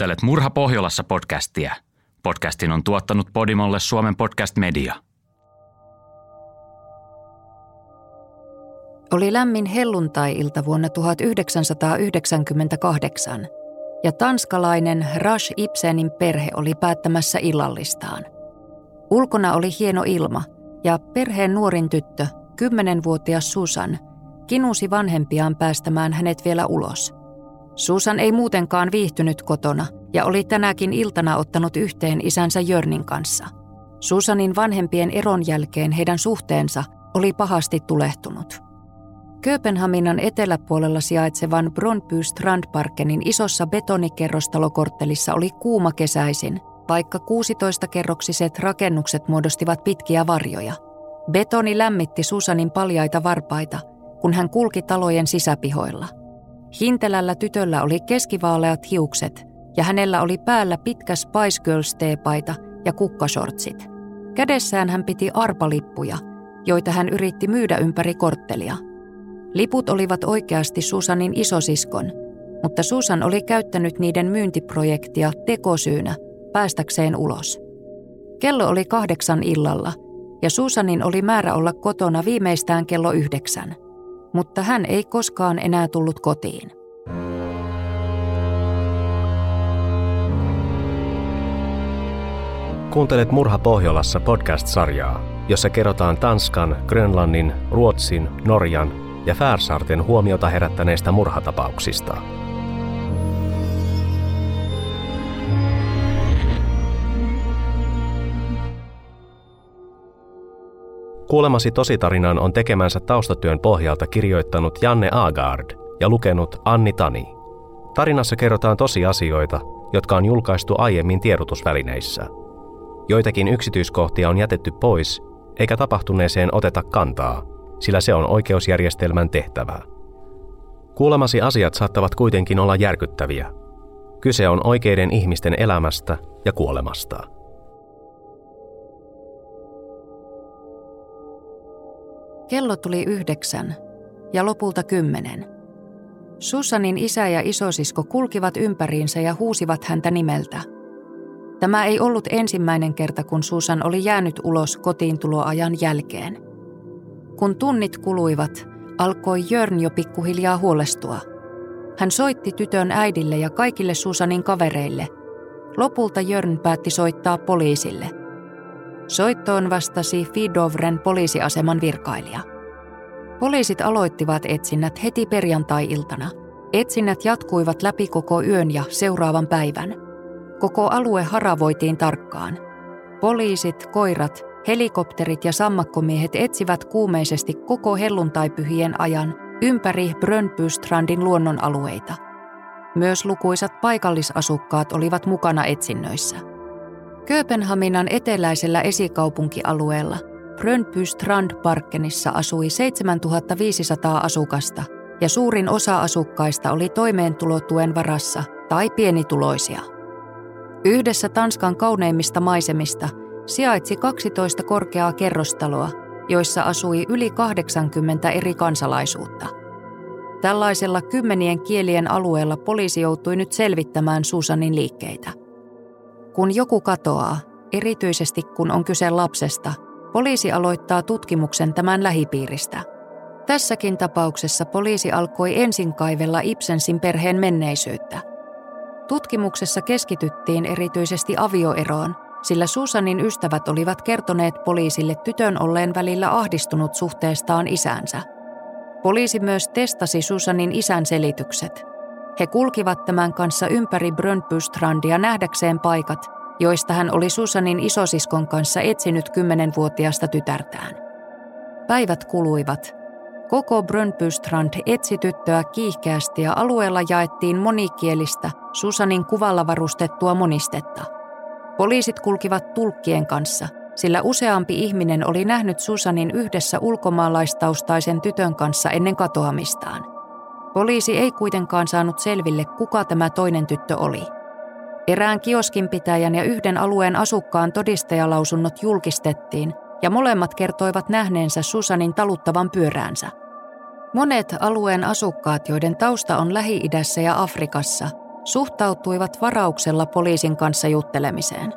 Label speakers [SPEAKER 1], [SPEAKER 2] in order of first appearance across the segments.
[SPEAKER 1] Kuuntelet Murha Pohjolassa podcastia. Podcastin on tuottanut Podimolle Suomen podcast media.
[SPEAKER 2] Oli lämmin helluntai-ilta vuonna 1998 ja tanskalainen Rush Ibsenin perhe oli päättämässä illallistaan. Ulkona oli hieno ilma ja perheen nuorin tyttö, kymmenenvuotias Susan, kinusi vanhempiaan päästämään hänet vielä ulos – Susan ei muutenkaan viihtynyt kotona ja oli tänäkin iltana ottanut yhteen isänsä Jörnin kanssa. Susanin vanhempien eron jälkeen heidän suhteensa oli pahasti tulehtunut. Kööpenhaminan eteläpuolella sijaitsevan Bronnby Strandparkenin isossa betonikerrostalokorttelissa oli kuuma kesäisin, vaikka 16-kerroksiset rakennukset muodostivat pitkiä varjoja. Betoni lämmitti Susanin paljaita varpaita, kun hän kulki talojen sisäpihoilla – Hintelällä tytöllä oli keskivaaleat hiukset ja hänellä oli päällä pitkä Spice Girls teepaita ja kukkashortsit. Kädessään hän piti arpalippuja, joita hän yritti myydä ympäri korttelia. Liput olivat oikeasti Susanin isosiskon, mutta Susan oli käyttänyt niiden myyntiprojektia tekosyynä päästäkseen ulos. Kello oli kahdeksan illalla ja Susanin oli määrä olla kotona viimeistään kello yhdeksän – mutta hän ei koskaan enää tullut kotiin.
[SPEAKER 3] Kuuntelet Murha Pohjolassa podcast-sarjaa, jossa kerrotaan Tanskan, Grönlannin, Ruotsin, Norjan ja Färsaarten huomiota herättäneistä murhatapauksista – Kuulemasi tositarinan on tekemänsä taustatyön pohjalta kirjoittanut Janne Agard ja lukenut Anni Tani. Tarinassa kerrotaan tosiasioita, jotka on julkaistu aiemmin tiedotusvälineissä. Joitakin yksityiskohtia on jätetty pois, eikä tapahtuneeseen oteta kantaa, sillä se on oikeusjärjestelmän tehtävää. Kuulemasi asiat saattavat kuitenkin olla järkyttäviä. Kyse on oikeiden ihmisten elämästä ja kuolemasta.
[SPEAKER 2] Kello tuli yhdeksän ja lopulta kymmenen. Susanin isä ja isosisko kulkivat ympäriinsä ja huusivat häntä nimeltä. Tämä ei ollut ensimmäinen kerta, kun Susan oli jäänyt ulos kotiintuloajan jälkeen. Kun tunnit kuluivat, alkoi Jörn jo pikkuhiljaa huolestua. Hän soitti tytön äidille ja kaikille Susanin kavereille. Lopulta Jörn päätti soittaa poliisille – Soittoon vastasi Fidovren poliisiaseman virkailija. Poliisit aloittivat etsinnät heti perjantai-iltana. Etsinnät jatkuivat läpi koko yön ja seuraavan päivän. Koko alue haravoitiin tarkkaan. Poliisit, koirat, helikopterit ja sammakkomiehet etsivät kuumeisesti koko helluntaipyhien ajan ympäri Brönbystrandin luonnonalueita. Myös lukuisat paikallisasukkaat olivat mukana etsinnöissä. Kööpenhaminan eteläisellä esikaupunkialueella Brönby Strandparkenissa asui 7500 asukasta ja suurin osa asukkaista oli toimeentulotuen varassa tai pienituloisia. Yhdessä Tanskan kauneimmista maisemista sijaitsi 12 korkeaa kerrostaloa, joissa asui yli 80 eri kansalaisuutta. Tällaisella kymmenien kielien alueella poliisi joutui nyt selvittämään Susanin liikkeitä. Kun joku katoaa, erityisesti kun on kyse lapsesta, poliisi aloittaa tutkimuksen tämän lähipiiristä. Tässäkin tapauksessa poliisi alkoi ensin kaivella Ibsensin perheen menneisyyttä. Tutkimuksessa keskityttiin erityisesti avioeroon, sillä Susanin ystävät olivat kertoneet poliisille tytön olleen välillä ahdistunut suhteestaan isäänsä. Poliisi myös testasi Susanin isän selitykset – he kulkivat tämän kanssa ympäri Brönnbystrandia nähdäkseen paikat, joista hän oli Susanin isosiskon kanssa etsinyt kymmenenvuotiaasta tytärtään. Päivät kuluivat. Koko Brönnbystrand etsi tyttöä kiihkeästi ja alueella jaettiin monikielistä Susanin kuvalla varustettua monistetta. Poliisit kulkivat tulkkien kanssa, sillä useampi ihminen oli nähnyt Susanin yhdessä ulkomaalaistaustaisen tytön kanssa ennen katoamistaan – Poliisi ei kuitenkaan saanut selville, kuka tämä toinen tyttö oli. Erään kioskin pitäjän ja yhden alueen asukkaan todistajalausunnot julkistettiin, ja molemmat kertoivat nähneensä Susanin taluttavan pyöräänsä. Monet alueen asukkaat, joiden tausta on Lähi-idässä ja Afrikassa, suhtautuivat varauksella poliisin kanssa juttelemiseen.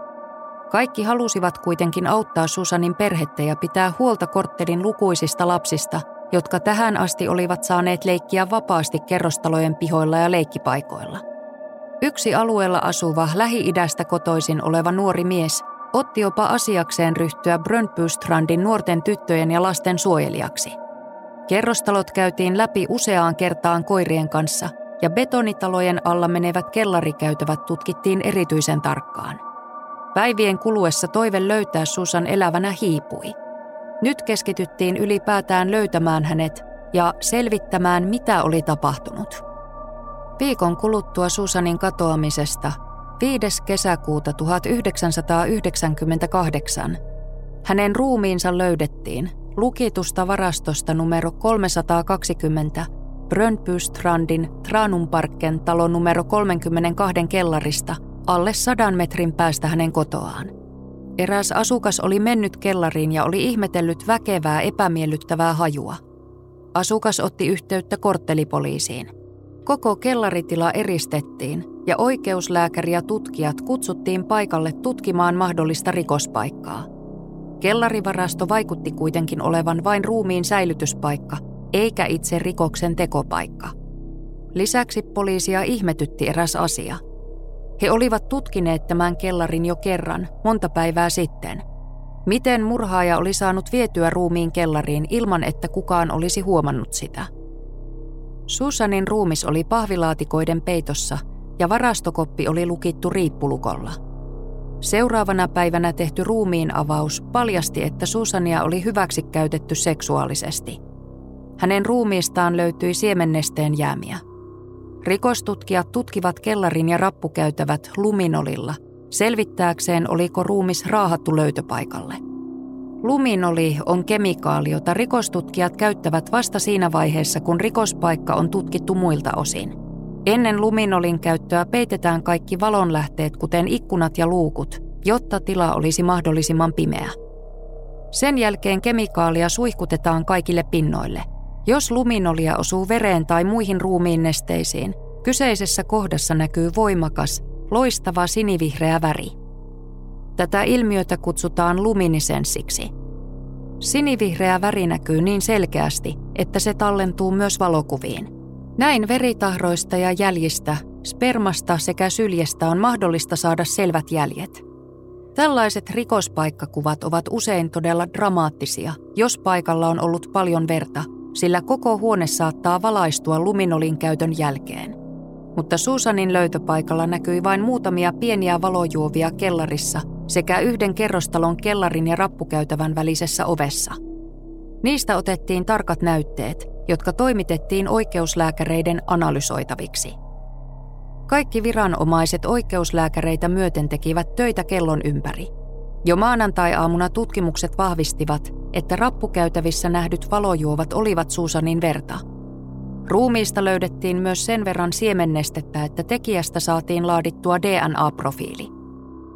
[SPEAKER 2] Kaikki halusivat kuitenkin auttaa Susanin perhettä ja pitää huolta korttelin lukuisista lapsista, jotka tähän asti olivat saaneet leikkiä vapaasti kerrostalojen pihoilla ja leikkipaikoilla. Yksi alueella asuva Lähi-idästä kotoisin oleva nuori mies otti jopa asiakseen ryhtyä Brönnbystrandin nuorten tyttöjen ja lasten suojelijaksi. Kerrostalot käytiin läpi useaan kertaan koirien kanssa ja betonitalojen alla menevät kellarikäytävät tutkittiin erityisen tarkkaan. Päivien kuluessa toive löytää Susan elävänä hiipui. Nyt keskityttiin ylipäätään löytämään hänet ja selvittämään, mitä oli tapahtunut. Viikon kuluttua Susanin katoamisesta 5. kesäkuuta 1998 hänen ruumiinsa löydettiin lukitusta varastosta numero 320 Brönnbystrandin Tranumparken talon numero 32 kellarista alle sadan metrin päästä hänen kotoaan. Eräs asukas oli mennyt kellariin ja oli ihmetellyt väkevää epämiellyttävää hajua. Asukas otti yhteyttä korttelipoliisiin. Koko kellaritila eristettiin ja oikeuslääkäri ja tutkijat kutsuttiin paikalle tutkimaan mahdollista rikospaikkaa. Kellarivarasto vaikutti kuitenkin olevan vain ruumiin säilytyspaikka, eikä itse rikoksen tekopaikka. Lisäksi poliisia ihmetytti eräs asia. He olivat tutkineet tämän kellarin jo kerran, monta päivää sitten. Miten murhaaja oli saanut vietyä ruumiin kellariin ilman, että kukaan olisi huomannut sitä? Susanin ruumis oli pahvilaatikoiden peitossa ja varastokoppi oli lukittu riippulukolla. Seuraavana päivänä tehty ruumiin avaus paljasti, että Susania oli hyväksikäytetty seksuaalisesti. Hänen ruumiistaan löytyi siemennesteen jäämiä. Rikostutkijat tutkivat kellarin ja rappukäytävät luminolilla, selvittääkseen oliko ruumis raahattu löytöpaikalle. Luminoli on kemikaali, jota rikostutkijat käyttävät vasta siinä vaiheessa, kun rikospaikka on tutkittu muilta osin – Ennen luminolin käyttöä peitetään kaikki valonlähteet, kuten ikkunat ja luukut, jotta tila olisi mahdollisimman pimeä. Sen jälkeen kemikaalia suihkutetaan kaikille pinnoille. Jos luminolia osuu vereen tai muihin ruumiin nesteisiin, kyseisessä kohdassa näkyy voimakas, loistava sinivihreä väri. Tätä ilmiötä kutsutaan luminisenssiksi. Sinivihreä väri näkyy niin selkeästi, että se tallentuu myös valokuviin. Näin veritahroista ja jäljistä, spermasta sekä syljestä on mahdollista saada selvät jäljet. Tällaiset rikospaikkakuvat ovat usein todella dramaattisia, jos paikalla on ollut paljon verta, sillä koko huone saattaa valaistua luminolin käytön jälkeen. Mutta Susanin löytöpaikalla näkyi vain muutamia pieniä valojuovia kellarissa sekä yhden kerrostalon kellarin ja rappukäytävän välisessä ovessa. Niistä otettiin tarkat näytteet, jotka toimitettiin oikeuslääkäreiden analysoitaviksi. Kaikki viranomaiset oikeuslääkäreitä myöten tekivät töitä kellon ympäri. Jo maanantai-aamuna tutkimukset vahvistivat, että rappukäytävissä nähdyt valojuovat olivat Susanin verta. Ruumiista löydettiin myös sen verran siemennestettä, että tekijästä saatiin laadittua DNA-profiili.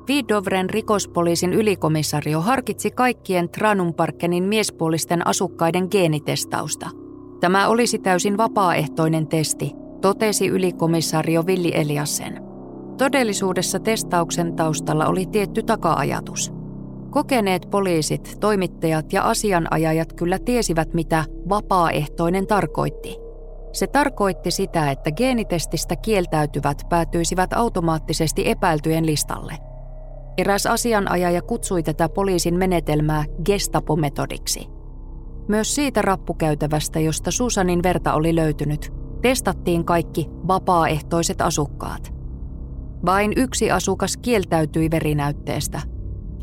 [SPEAKER 2] Vidovren rikospoliisin ylikomissario harkitsi kaikkien Tranumparkenin miespuolisten asukkaiden geenitestausta – Tämä olisi täysin vapaaehtoinen testi, totesi ylikomissario Villi Eliassen. Todellisuudessa testauksen taustalla oli tietty taka-ajatus. Kokeneet poliisit, toimittajat ja asianajajat kyllä tiesivät, mitä vapaaehtoinen tarkoitti. Se tarkoitti sitä, että geenitestistä kieltäytyvät päätyisivät automaattisesti epäiltyjen listalle. Eräs asianajaja kutsui tätä poliisin menetelmää gestapometodiksi – myös siitä rappukäytävästä, josta Susanin verta oli löytynyt, testattiin kaikki vapaaehtoiset asukkaat. Vain yksi asukas kieltäytyi verinäytteestä.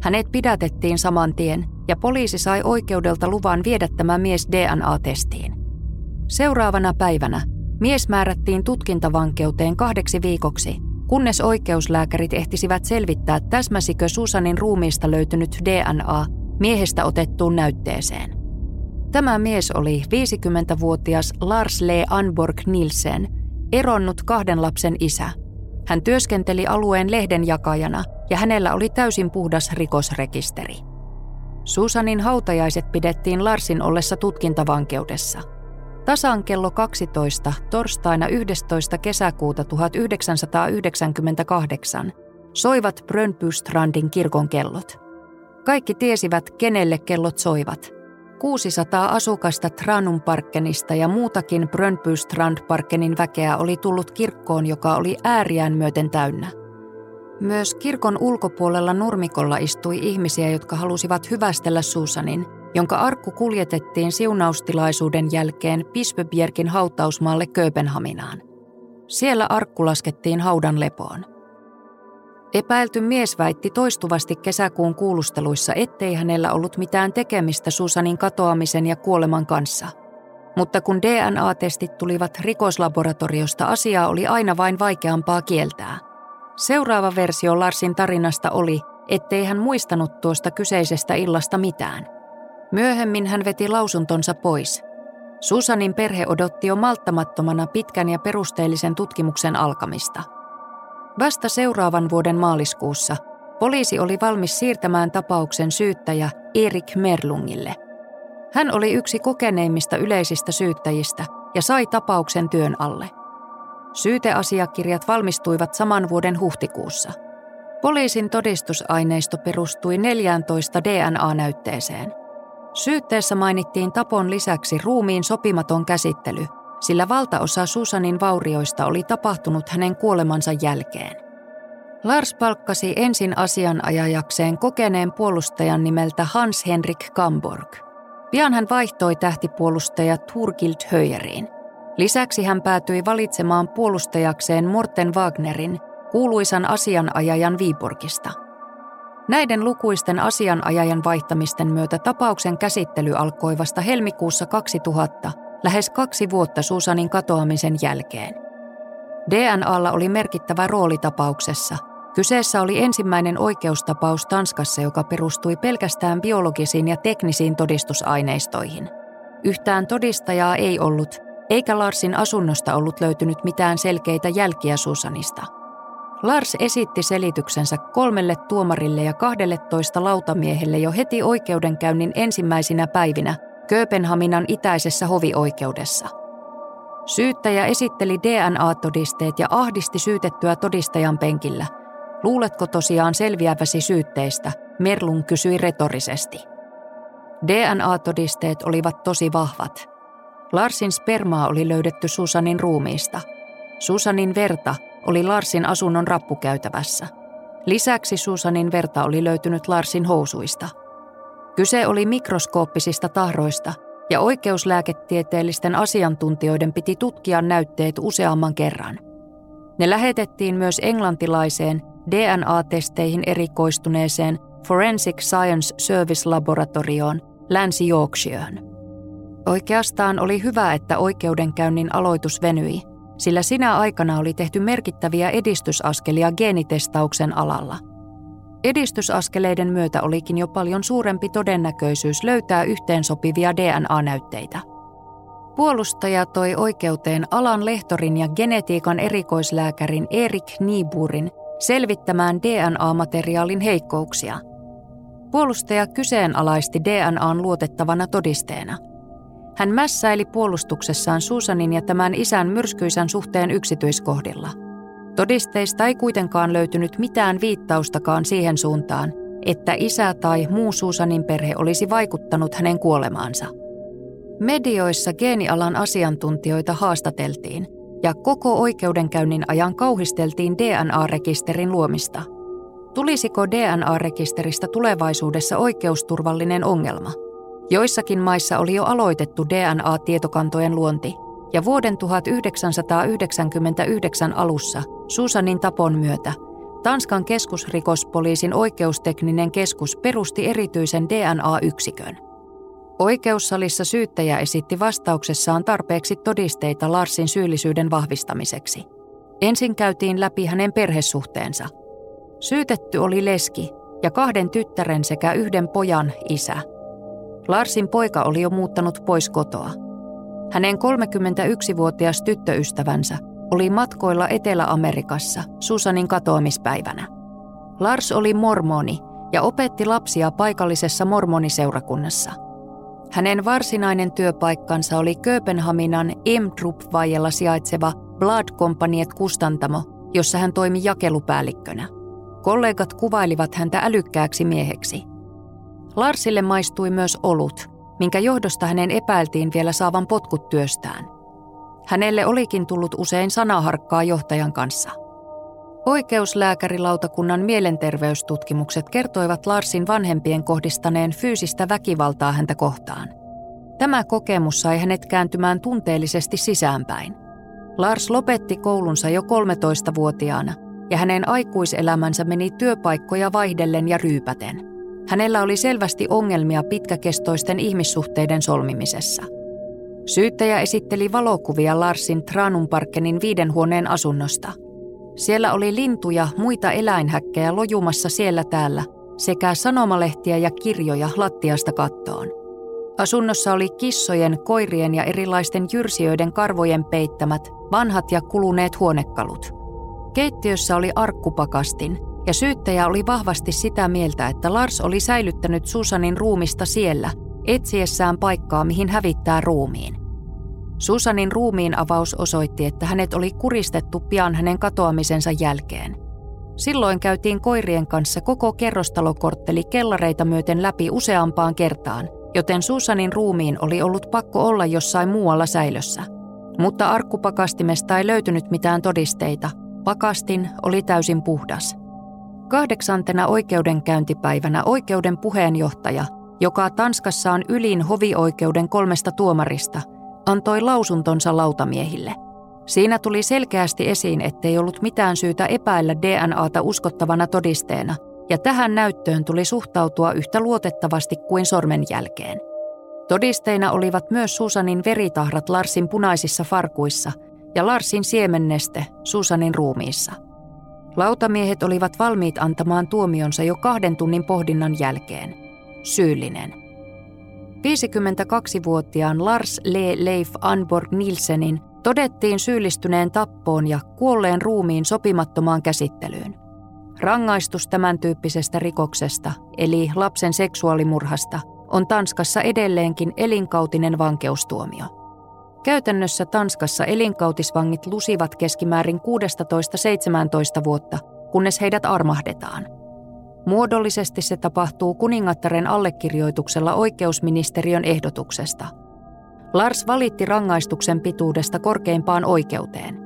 [SPEAKER 2] Hänet pidätettiin saman tien ja poliisi sai oikeudelta luvan viedä tämä mies DNA-testiin. Seuraavana päivänä mies määrättiin tutkintavankeuteen kahdeksi viikoksi, kunnes oikeuslääkärit ehtisivät selvittää, täsmäsikö Susanin ruumiista löytynyt DNA miehestä otettuun näytteeseen. Tämä mies oli 50-vuotias Lars Le Anborg Nielsen, eronnut kahden lapsen isä. Hän työskenteli alueen lehdenjakajana ja hänellä oli täysin puhdas rikosrekisteri. Susanin hautajaiset pidettiin Larsin ollessa tutkintavankeudessa. Tasan kello 12 torstaina 11. kesäkuuta 1998 soivat Brönbystrandin kirkon kellot. Kaikki tiesivät, kenelle kellot soivat. 600 asukasta Tranumparkkenista ja muutakin Brönbystrandparkkenin väkeä oli tullut kirkkoon, joka oli ääriään myöten täynnä. Myös kirkon ulkopuolella nurmikolla istui ihmisiä, jotka halusivat hyvästellä Susanin, jonka arkku kuljetettiin siunaustilaisuuden jälkeen Pispebjerkin hautausmaalle Kööpenhaminaan. Siellä arkku laskettiin haudan lepoon. Epäilty mies väitti toistuvasti kesäkuun kuulusteluissa, ettei hänellä ollut mitään tekemistä Susanin katoamisen ja kuoleman kanssa. Mutta kun DNA-testit tulivat rikoslaboratoriosta, asiaa oli aina vain vaikeampaa kieltää. Seuraava versio Larsin tarinasta oli, ettei hän muistanut tuosta kyseisestä illasta mitään. Myöhemmin hän veti lausuntonsa pois. Susanin perhe odotti jo malttamattomana pitkän ja perusteellisen tutkimuksen alkamista – Vasta seuraavan vuoden maaliskuussa poliisi oli valmis siirtämään tapauksen syyttäjä Erik Merlungille. Hän oli yksi kokeneimmista yleisistä syyttäjistä ja sai tapauksen työn alle. Syyteasiakirjat valmistuivat saman vuoden huhtikuussa. Poliisin todistusaineisto perustui 14 DNA-näytteeseen. Syytteessä mainittiin tapon lisäksi ruumiin sopimaton käsittely – sillä valtaosa Susanin vaurioista oli tapahtunut hänen kuolemansa jälkeen. Lars palkkasi ensin asianajajakseen kokeneen puolustajan nimeltä Hans-Henrik Kamborg. Pian hän vaihtoi tähtipuolustaja Turgild Höjeriin. Lisäksi hän päätyi valitsemaan puolustajakseen Morten Wagnerin, kuuluisan asianajajan Viiborgista. Näiden lukuisten asianajajan vaihtamisten myötä tapauksen käsittely alkoi vasta helmikuussa 2000 lähes kaksi vuotta Susanin katoamisen jälkeen. DNAlla oli merkittävä rooli tapauksessa. Kyseessä oli ensimmäinen oikeustapaus Tanskassa, joka perustui pelkästään biologisiin ja teknisiin todistusaineistoihin. Yhtään todistajaa ei ollut, eikä Larsin asunnosta ollut löytynyt mitään selkeitä jälkiä Susanista. Lars esitti selityksensä kolmelle tuomarille ja 12 lautamiehelle jo heti oikeudenkäynnin ensimmäisinä päivinä Kööpenhaminan itäisessä hovioikeudessa. Syyttäjä esitteli DNA-todisteet ja ahdisti syytettyä todistajan penkillä. Luuletko tosiaan selviäväsi syytteistä? Merlun kysyi retorisesti. DNA-todisteet olivat tosi vahvat. Larsin spermaa oli löydetty Susanin ruumiista. Susanin verta oli Larsin asunnon rappukäytävässä. Lisäksi Susanin verta oli löytynyt Larsin housuista – Kyse oli mikroskooppisista tahroista, ja oikeuslääketieteellisten asiantuntijoiden piti tutkia näytteet useamman kerran. Ne lähetettiin myös englantilaiseen DNA-testeihin erikoistuneeseen Forensic Science Service-laboratorioon Länsi-Yorkshirehän. Oikeastaan oli hyvä, että oikeudenkäynnin aloitus venyi, sillä sinä aikana oli tehty merkittäviä edistysaskelia geenitestauksen alalla – Edistysaskeleiden myötä olikin jo paljon suurempi todennäköisyys löytää yhteensopivia DNA-näytteitä. Puolustaja toi oikeuteen alan lehtorin ja genetiikan erikoislääkärin Erik Niburin selvittämään DNA-materiaalin heikkouksia. Puolustaja kyseenalaisti DNAn luotettavana todisteena. Hän mässäili puolustuksessaan Susanin ja tämän isän myrskyisän suhteen yksityiskohdilla – Todisteista ei kuitenkaan löytynyt mitään viittaustakaan siihen suuntaan, että isä tai muu Susanin perhe olisi vaikuttanut hänen kuolemaansa. Medioissa geenialan asiantuntijoita haastateltiin ja koko oikeudenkäynnin ajan kauhisteltiin DNA-rekisterin luomista. Tulisiko DNA-rekisteristä tulevaisuudessa oikeusturvallinen ongelma? Joissakin maissa oli jo aloitettu DNA-tietokantojen luonti – ja vuoden 1999 alussa Susanin tapon myötä Tanskan keskusrikospoliisin oikeustekninen keskus perusti erityisen DNA-yksikön. Oikeussalissa syyttäjä esitti vastauksessaan tarpeeksi todisteita Larsin syyllisyyden vahvistamiseksi. Ensin käytiin läpi hänen perhesuhteensa. Syytetty oli leski ja kahden tyttären sekä yhden pojan isä. Larsin poika oli jo muuttanut pois kotoa – hänen 31-vuotias tyttöystävänsä oli matkoilla Etelä-Amerikassa Susanin katoamispäivänä. Lars oli mormoni ja opetti lapsia paikallisessa mormoniseurakunnassa. Hänen varsinainen työpaikkansa oli Kööpenhaminan Emdrup-vajella sijaitseva Blood Companyet kustantamo, jossa hän toimi jakelupäällikkönä. Kollegat kuvailivat häntä älykkääksi mieheksi. Larsille maistui myös olut, minkä johdosta hänen epäiltiin vielä saavan potkut työstään. Hänelle olikin tullut usein sanaharkkaa johtajan kanssa. Oikeuslääkärilautakunnan mielenterveystutkimukset kertoivat Larsin vanhempien kohdistaneen fyysistä väkivaltaa häntä kohtaan. Tämä kokemus sai hänet kääntymään tunteellisesti sisäänpäin. Lars lopetti koulunsa jo 13-vuotiaana ja hänen aikuiselämänsä meni työpaikkoja vaihdellen ja ryypäten. Hänellä oli selvästi ongelmia pitkäkestoisten ihmissuhteiden solmimisessa. Syyttäjä esitteli valokuvia Larsin Tranumparkenin viiden huoneen asunnosta. Siellä oli lintuja, muita eläinhäkkejä lojumassa siellä täällä sekä sanomalehtiä ja kirjoja lattiasta kattoon. Asunnossa oli kissojen, koirien ja erilaisten jyrsijöiden karvojen peittämät, vanhat ja kuluneet huonekalut – Keittiössä oli arkkupakastin, ja syyttäjä oli vahvasti sitä mieltä, että Lars oli säilyttänyt Susanin ruumista siellä, etsiessään paikkaa, mihin hävittää ruumiin. Susanin ruumiin avaus osoitti, että hänet oli kuristettu pian hänen katoamisensa jälkeen. Silloin käytiin koirien kanssa koko kerrostalokortteli kellareita myöten läpi useampaan kertaan, joten Susanin ruumiin oli ollut pakko olla jossain muualla säilössä. Mutta arkkupakastimesta ei löytynyt mitään todisteita – Pakastin oli täysin puhdas. Kahdeksantena oikeudenkäyntipäivänä oikeuden puheenjohtaja, joka Tanskassa on ylin hovioikeuden kolmesta tuomarista, antoi lausuntonsa lautamiehille. Siinä tuli selkeästi esiin, ettei ollut mitään syytä epäillä DNAta uskottavana todisteena, ja tähän näyttöön tuli suhtautua yhtä luotettavasti kuin sormenjälkeen. Todisteina olivat myös Susanin veritahrat Larsin punaisissa farkuissa – ja Larsin siemenneste Susanin ruumiissa. Lautamiehet olivat valmiit antamaan tuomionsa jo kahden tunnin pohdinnan jälkeen. Syyllinen. 52-vuotiaan Lars Le Leif Anborg Nielsenin todettiin syyllistyneen tappoon ja kuolleen ruumiin sopimattomaan käsittelyyn. Rangaistus tämän tyyppisestä rikoksesta, eli lapsen seksuaalimurhasta, on Tanskassa edelleenkin elinkautinen vankeustuomio. Käytännössä Tanskassa elinkautisvangit lusivat keskimäärin 16-17 vuotta, kunnes heidät armahdetaan. Muodollisesti se tapahtuu kuningattaren allekirjoituksella oikeusministeriön ehdotuksesta. Lars valitti rangaistuksen pituudesta korkeimpaan oikeuteen.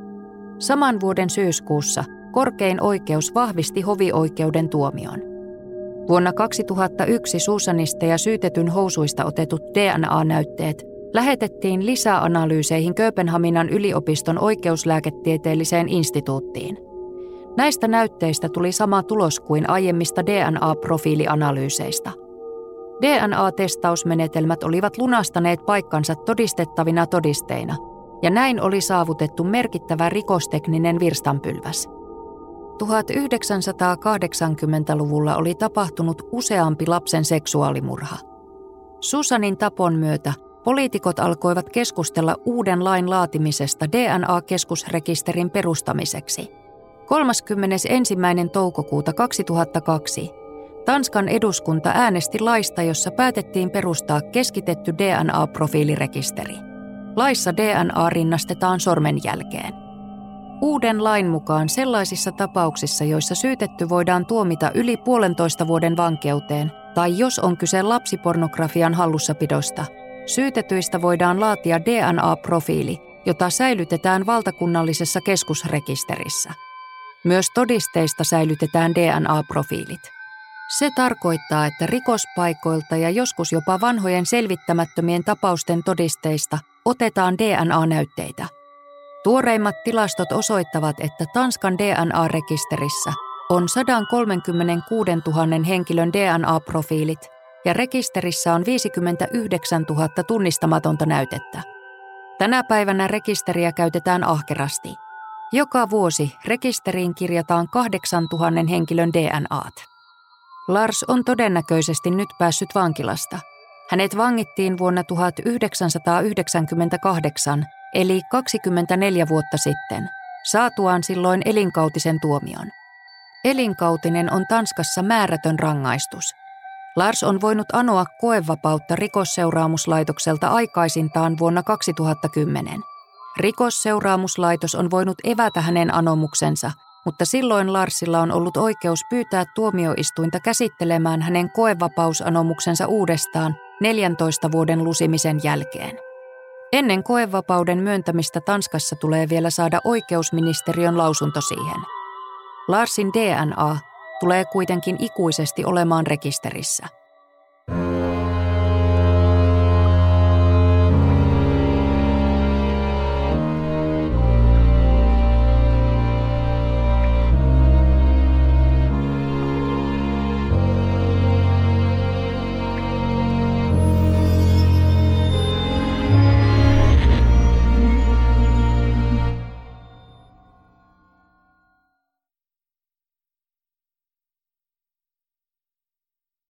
[SPEAKER 2] Saman vuoden syyskuussa korkein oikeus vahvisti hovioikeuden tuomion. Vuonna 2001 Susanista ja syytetyn housuista otetut DNA-näytteet lähetettiin lisäanalyyseihin Kööpenhaminan yliopiston oikeuslääketieteelliseen instituuttiin. Näistä näytteistä tuli sama tulos kuin aiemmista DNA-profiilianalyyseistä. DNA-testausmenetelmät olivat lunastaneet paikkansa todistettavina todisteina, ja näin oli saavutettu merkittävä rikostekninen virstanpylväs. 1980-luvulla oli tapahtunut useampi lapsen seksuaalimurha. Susanin tapon myötä Poliitikot alkoivat keskustella uuden lain laatimisesta DNA-keskusrekisterin perustamiseksi. 31. toukokuuta 2002 Tanskan eduskunta äänesti laista, jossa päätettiin perustaa keskitetty DNA-profiilirekisteri. Laissa DNA rinnastetaan sormenjälkeen. Uuden lain mukaan sellaisissa tapauksissa, joissa syytetty voidaan tuomita yli puolentoista vuoden vankeuteen, tai jos on kyse lapsipornografian hallussapidosta – Syytetyistä voidaan laatia DNA-profiili, jota säilytetään valtakunnallisessa keskusrekisterissä. Myös todisteista säilytetään DNA-profiilit. Se tarkoittaa, että rikospaikoilta ja joskus jopa vanhojen selvittämättömien tapausten todisteista otetaan DNA-näytteitä. Tuoreimmat tilastot osoittavat, että Tanskan DNA-rekisterissä on 136 000 henkilön DNA-profiilit – ja rekisterissä on 59 000 tunnistamatonta näytettä. Tänä päivänä rekisteriä käytetään ahkerasti. Joka vuosi rekisteriin kirjataan 8000 henkilön DNAt. Lars on todennäköisesti nyt päässyt vankilasta. Hänet vangittiin vuonna 1998, eli 24 vuotta sitten, saatuaan silloin elinkautisen tuomion. Elinkautinen on Tanskassa määrätön rangaistus – Lars on voinut anoa koevapautta rikosseuraamuslaitokselta aikaisintaan vuonna 2010. Rikosseuraamuslaitos on voinut evätä hänen anomuksensa, mutta silloin Larsilla on ollut oikeus pyytää tuomioistuinta käsittelemään hänen koevapausanomuksensa uudestaan 14 vuoden lusimisen jälkeen. Ennen koevapauden myöntämistä Tanskassa tulee vielä saada oikeusministeriön lausunto siihen. Larsin DNA tulee kuitenkin ikuisesti olemaan rekisterissä.